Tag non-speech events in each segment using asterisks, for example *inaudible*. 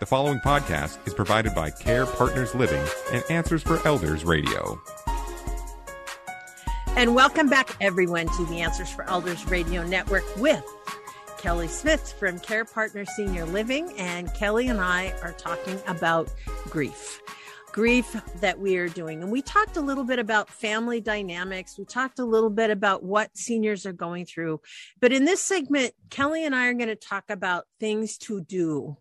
The following podcast is provided by Care Partners Living and Answers for Elders Radio. And welcome back, everyone, to the Answers for Elders Radio Network with Kelly Smith from Care Partners Senior Living. And Kelly and I are talking about grief grief that we are doing. And we talked a little bit about family dynamics. We talked a little bit about what seniors are going through. But in this segment, Kelly and I are going to talk about things to do.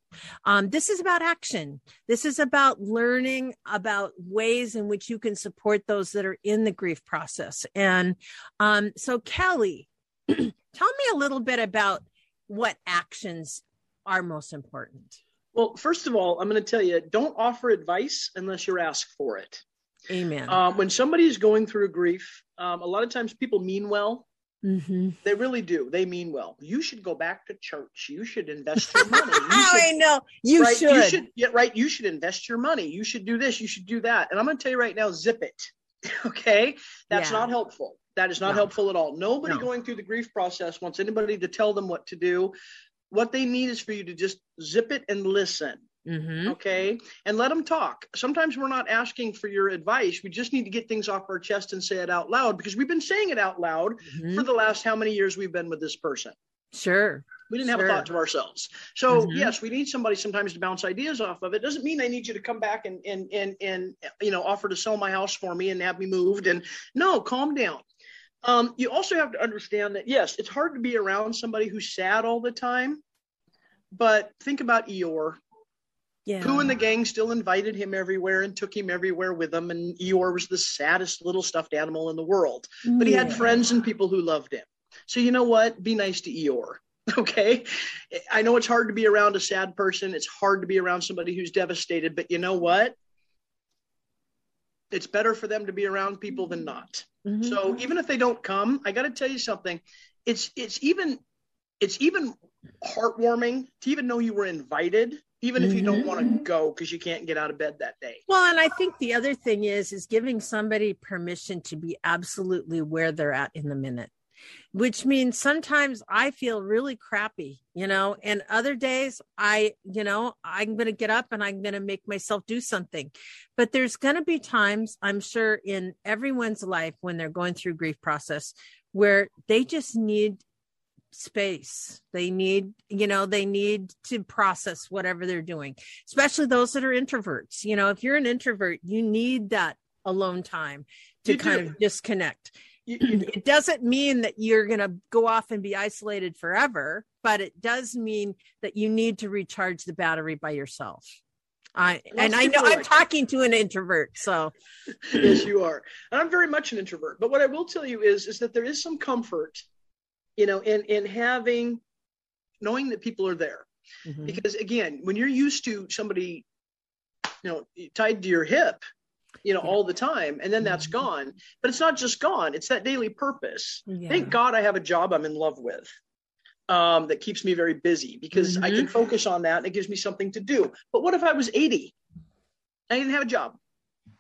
Um, this is about action. This is about learning about ways in which you can support those that are in the grief process. And um, so, Kelly, *clears throat* tell me a little bit about what actions are most important. Well, first of all, I'm going to tell you don't offer advice unless you're asked for it. Amen. Um, when somebody is going through grief, um, a lot of times people mean well. Mm-hmm. They really do. They mean well. You should go back to church. You should invest your money. *laughs* You should, I know. You right? should. You should. Yeah, right. You should invest your money. You should do this. You should do that. And I'm going to tell you right now, zip it. *laughs* okay, that's Yeah. not helpful. That is not No. helpful at all. Nobody No. going through the grief process wants anybody to tell them what to do. What they need is for you to just zip it and listen Mhm. okay and let them talk sometimes we're not asking for your advice we just need to get things off our chest and say it out loud because we've been saying it out loud Mhm. for the last how many years we've been with this person Sure. we didn't have a thought to ourselves so Mhm. yes we need somebody sometimes to bounce ideas off of it doesn't mean i need you to come back and and and, and you know offer to sell my house for me and have me moved and no calm down um, you also have to understand that yes it's hard to be around somebody who's sad all the time but think about eeyore Yeah. who in the gang still invited him everywhere and took him everywhere with them. And Eeyore was the saddest little stuffed animal in the world. But he had friends and people who loved him. So you know what? Be nice to Eeyore. *laughs* Okay. I know it's hard to be around a sad person. It's hard to be around somebody who's devastated, but you know what? It's better for them to be around people than not. Mhm. So even if they don't come, I got to tell you something. It's it's even it's even heartwarming to even know you were invited, even if you don't want to go because you can't get out of bed that day. Well, and I think the other thing is is giving somebody permission to be absolutely where they're at in the minute. Which means sometimes I feel really crappy, you know, and other days I, you know, I'm going to get up and I'm going to make myself do something. But there's going to be times, I'm sure, in everyone's life when they're going through grief process where they just need space. They need, you know, they need to process whatever they're doing especially those that are introverts. You know, if you're an introvert, you need that alone time to You kind do. of disconnect. You, *clears throat* you do. It doesn't mean that you're going to go off and be isolated forever, but it does mean that you need to recharge the battery by yourself. I and I know I'm talking to an introvert, so *laughs* yes, you are. And I'm very much an introvert. But what I will tell you is, is that there is some comfort, you know, in in having knowing that people are there. Mhm. Because again, when you're used to somebody, you know, tied to your hip, you know, Yeah. all the time, and then that's Mhm. gone. But it's not just gone; it's that daily purpose. Yeah. Thank God I have a job I'm in love with. Um, that keeps me very busy because I can Mhm. focus on that and it gives me something to do. But what if I was 80? I didn't have a job.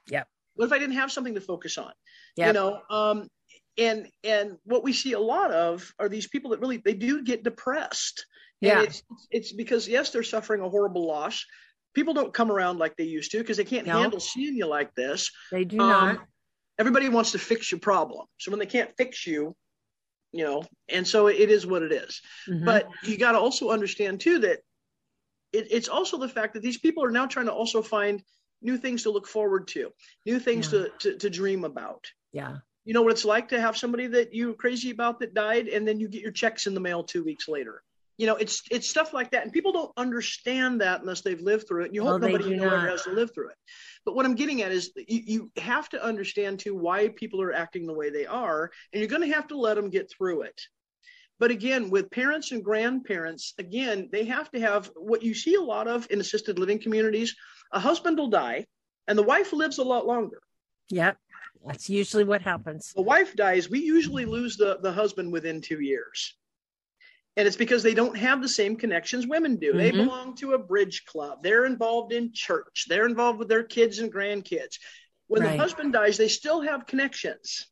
Yeah. What if I didn't have something to focus on? You know, um, and and what we see a lot of are these people that really they do get depressed. And Yeah. it's it's because yes, they're suffering a horrible loss. People don't come around like they used to because they can't No. handle seeing you like this. they do Um, not. everybody wants to fix your problem. So when they can't fix you, you know, and so it is what it is. Mhm. But you got to also understand too that it, it's also the fact that these people are now trying to also find new things to look forward to, new things Yeah. to, to to dream about. yeah. You know what it's like to have somebody that you're crazy about that died, and then you get your checks in the mail two weeks later. You know, it's it's stuff like that, and people don't understand that unless they've lived through it. And you hope they nobody you know ever has to live through it. But what I'm getting at is you, you have to understand too why people are acting the way they are, and you're going to have to let them get through it. But again, with parents and grandparents, again, they have to have what you see a lot of in assisted living communities. A husband will die, and the wife lives a lot longer. Yep. That's usually what happens. the wife dies, we usually lose the, the husband within two years. And it's because they don't have the same connections women do. They Mhm. belong to a bridge club. They're involved in church. They're involved with their kids and grandkids. When Right. the husband dies, they still have connections.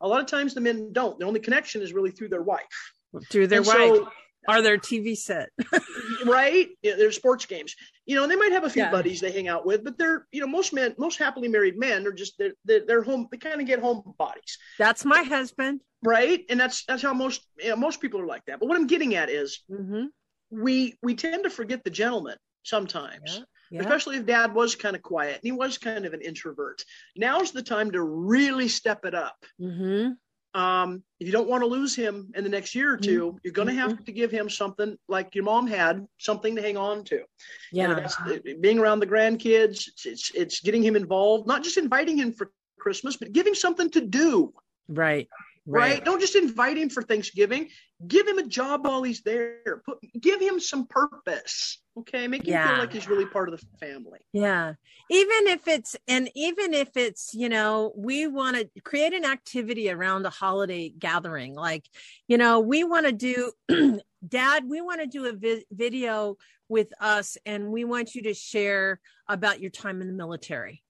A lot of times the men don't. The only connection is really through their wife. Through their And wife so- or their TV set. *laughs* right? Yeah, there's sports games, you know, and they might have a few Yeah. buddies they hang out with, but they're, you know, most men, most happily married men are just they're they're, they're home. They kind of get home bodies, That's my husband. right? And that's that's how most you know, most people are like that. But what I'm getting at is Mm-hmm. we we tend to forget the gentleman sometimes. Yeah. Especially if dad was kind of quiet and he was kind of an introvert. Now's the time to really step it up. Mm-hmm. Um, if you don't want to lose him in the next year or 2 you're going to have to give him something like your mom had, something to hang on to. Yeah. That's being around the grandkids. It's, it's it's getting him involved, not just inviting him for Christmas, but giving something to do. Right. Right? Don't just invite him for Thanksgiving. Give him a job while he's there. Put give him some purpose. Okay, make him Yeah. feel like he's really part of the family. Yeah. Even if it's, and even if it's, you know, we want to create an activity around a holiday gathering. Like, you know, we want to do, *clears throat* dad, we want to do a vi- video with us and we want you to share about your time in the military.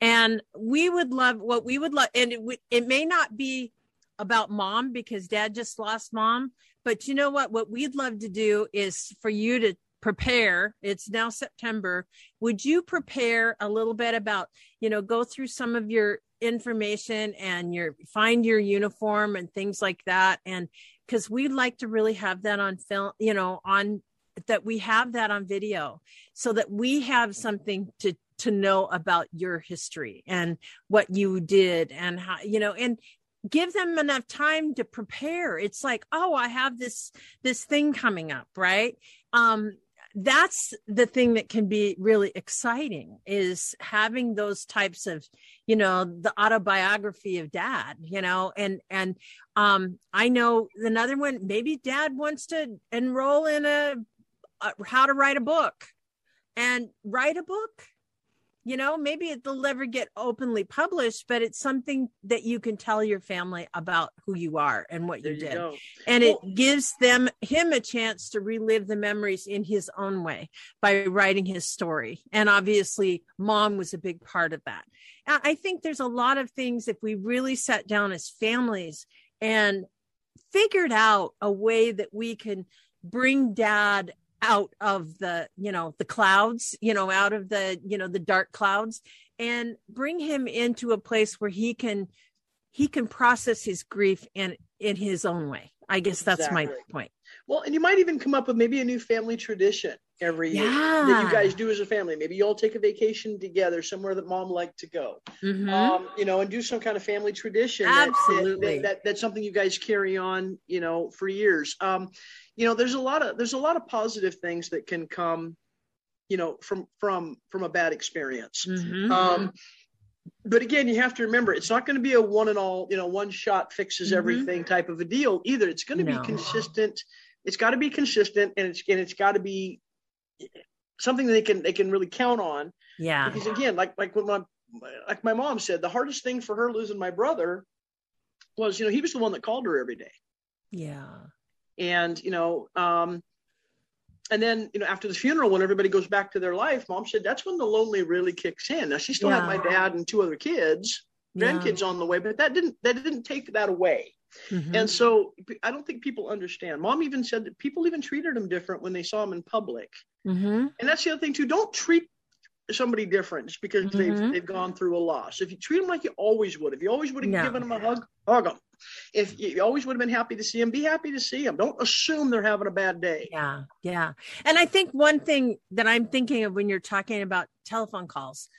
And we would love what we would love, and it, would- it may not be about mom because dad just lost mom, but you know what? What we'd love to do is for you to prepare. It's now September would you prepare a little bit about you know go through some of your information and your find your uniform and things like that and because we'd like to really have that on film you know on that we have that on video so that we have something to to know about your history and what you did and how you know and give them enough time to prepare. It's like oh i have this this thing coming up right? Um that's the thing that can be really exciting is having those types of you know the autobiography of dad you know? And and um i know another one maybe dad wants to enroll in a, a how to write a book and write a book you know maybe it'll never get openly published but it's something that you can tell your family about who you are and what There you did. and Well- it gives them him a chance to relive the memories in his own way by writing his story. And obviously mom was a big part of that. I I think there's a lot of things if we really sat down as families and figured out a way that we can bring dad out of the you know the clouds you know out of the you know the dark clouds and bring him into a place where he can he can process his grief in in his own way. I guess that's my point. Well, and you might even come up with maybe a new family tradition every year that you guys do as a family. Maybe you all take a vacation together somewhere that mom liked to go. Mhm. Um, you know, and do some kind of family tradition. that- that- Absolutely. That, that, that's something you guys carry on, you know, for years. Um, you know, there's a lot of there's a lot of positive things that can come, you know, from from from a bad experience. Mhm. Um, but again, you have to remember it's not going to be a one and all, you know, one shot fixes Mhm. everything type of a deal either. It's going to No. be consistent. It's got to be consistent, and it's and it's got to be something they can they can really count on. yeah Because again, like like when my like my mom said, the hardest thing for her losing my brother was, you know, he was the one that called her every day, yeah and you know, um, and then you know after the funeral, when everybody goes back to their life, mom said that's when the lonely really kicks in. Now she still had my dad and two other kids, grandkids on the way, but that didn't that didn't take that away. Mhm. And so I don't think people understand. Mom even said that people even treated him different when they saw him in public. Mhm. And that's the other thing too. Don't treat somebody different just because Mhm. they've they've gone through a loss. If you treat them like you always would, if you always would have No. given them a hug, hug them. If you always would have been happy to see them, be happy to see them. Don't assume they're having a bad day. Yeah, yeah. And I think one thing that I'm thinking of when you're talking about telephone calls,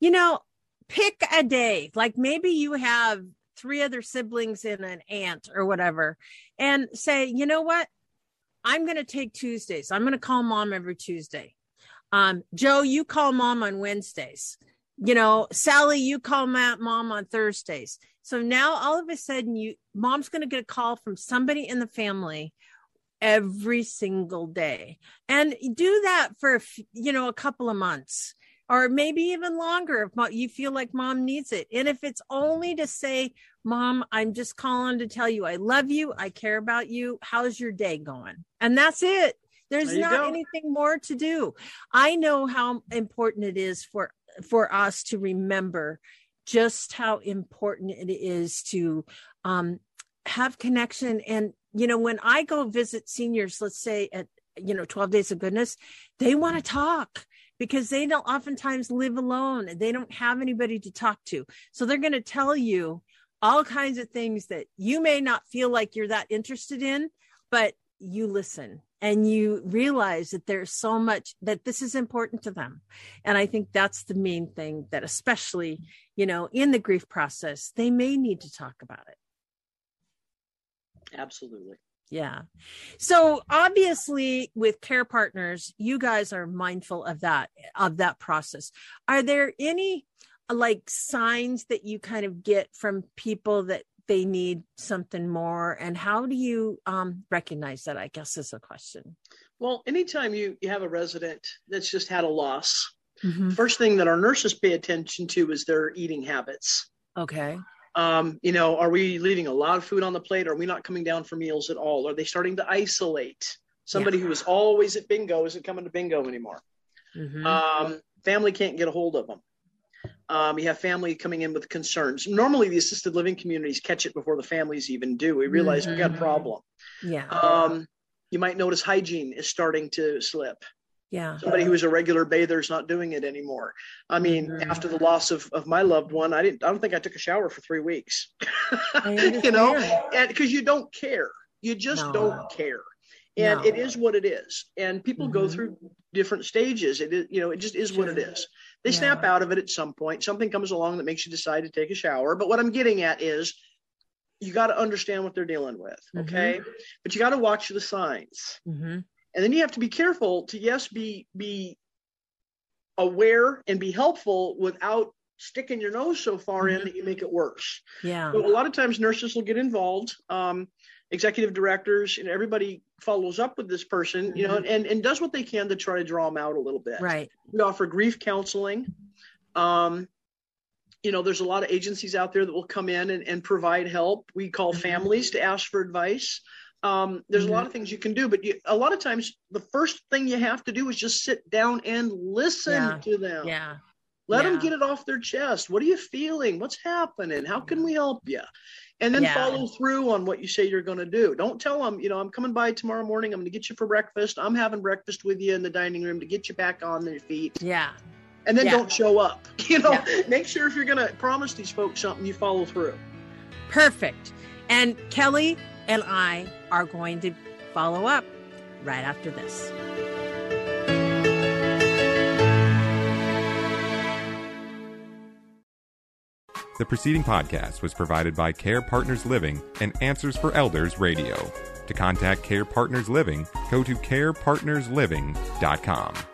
you know, pick a day. Like maybe you have three other siblings and an aunt or whatever, and say, you know what? I'm going to take Tuesdays. I'm going to call mom every Tuesday. Um, Joe, you call mom on Wednesdays. You know, Sally, you call ma- mom on Thursdays. So now all of a sudden, you mom's going to get a call from somebody in the family every single day and do that for you know a couple of months or maybe even longer if you feel like mom needs it. And if it's only to say mom i'm just calling to tell you i love you i care about you how's your day going? And that's it. There's There not go. anything more to do. I know how important it is for for us to remember just how important it is to um have connection. And you know when i go visit seniors let's say at you know 12 days of goodness they want to talk because they don't oftentimes live alone. They don't have anybody to talk to. So they're going to tell you all kinds of things that you may not feel like you're that interested in but you listen and you realize that there's so much that this is important to them. And i think that's the main thing that especially you know in the grief process they may need to talk about it. Absolutely yeah. So obviously with care partners, you guys are mindful of that of that process. Are there any like signs that you kind of get from people that they need something more and how do you um, recognize that i guess is a question well anytime you, you have a resident that's just had a loss mm-hmm. first thing that our nurses pay attention to is their eating habits okay um, you know, are we leaving a lot of food on the plate? Are we not coming down for meals at all? Are they starting to isolate? Somebody yeah. who was always at bingo isn't coming to bingo anymore. Mm-hmm. Um, family can't get a hold of them. Um, you have family coming in with concerns. Normally, the assisted living communities catch it before the families even do. We realize mm-hmm. we got a mm-hmm. problem. Yeah. Um, you might notice hygiene is starting to slip. Yeah. Somebody who was a regular bather is not doing it anymore. I mean, mm-hmm. after the loss of, of my loved one, I didn't, I don't think I took a shower for three weeks, *laughs* you know, and because you don't care, you just no. don't care. And no. it is what it is. And people mm-hmm. go through different stages. It is, you know, it just is what it is. They yeah. snap out of it at some point. Something comes along that makes you decide to take a shower. But what I'm getting at is you got to understand what they're dealing with. Mm-hmm. Okay. Mm-hmm. But you got to watch the signs. Mm-hmm. And then you have to be careful to yes be be aware and be helpful without sticking your nose so far in that you make it worse. Yeah. So a lot of times nurses will get involved. Um, executive directors and everybody follows up with this person, you know, mm-hmm. and, and does what they can to try to draw them out a little bit. Right. We offer grief counseling. Um, you know, there's a lot of agencies out there that will come in and, and provide help. We call mm-hmm. families to ask for advice. Um, there's mm-hmm. a lot of things you can do, but you, a lot of times the first thing you have to do is just sit down and listen yeah. to them. Yeah. Let yeah. them get it off their chest. What are you feeling? What's happening? How can we help you? And then yeah. follow through on what you say you're going to do. Don't tell them, you know, I'm coming by tomorrow morning. I'm going to get you for breakfast. I'm having breakfast with you in the dining room to get you back on your feet. Yeah. And then don't show up. *laughs* You know, make sure if you're going to promise these folks something, you follow through. Perfect. And Kelly and I are going to follow up right after this. The preceding podcast was provided by Care Partners Living and Answers for Elders Radio. To contact Care Partners Living, go to carepartnersliving.com.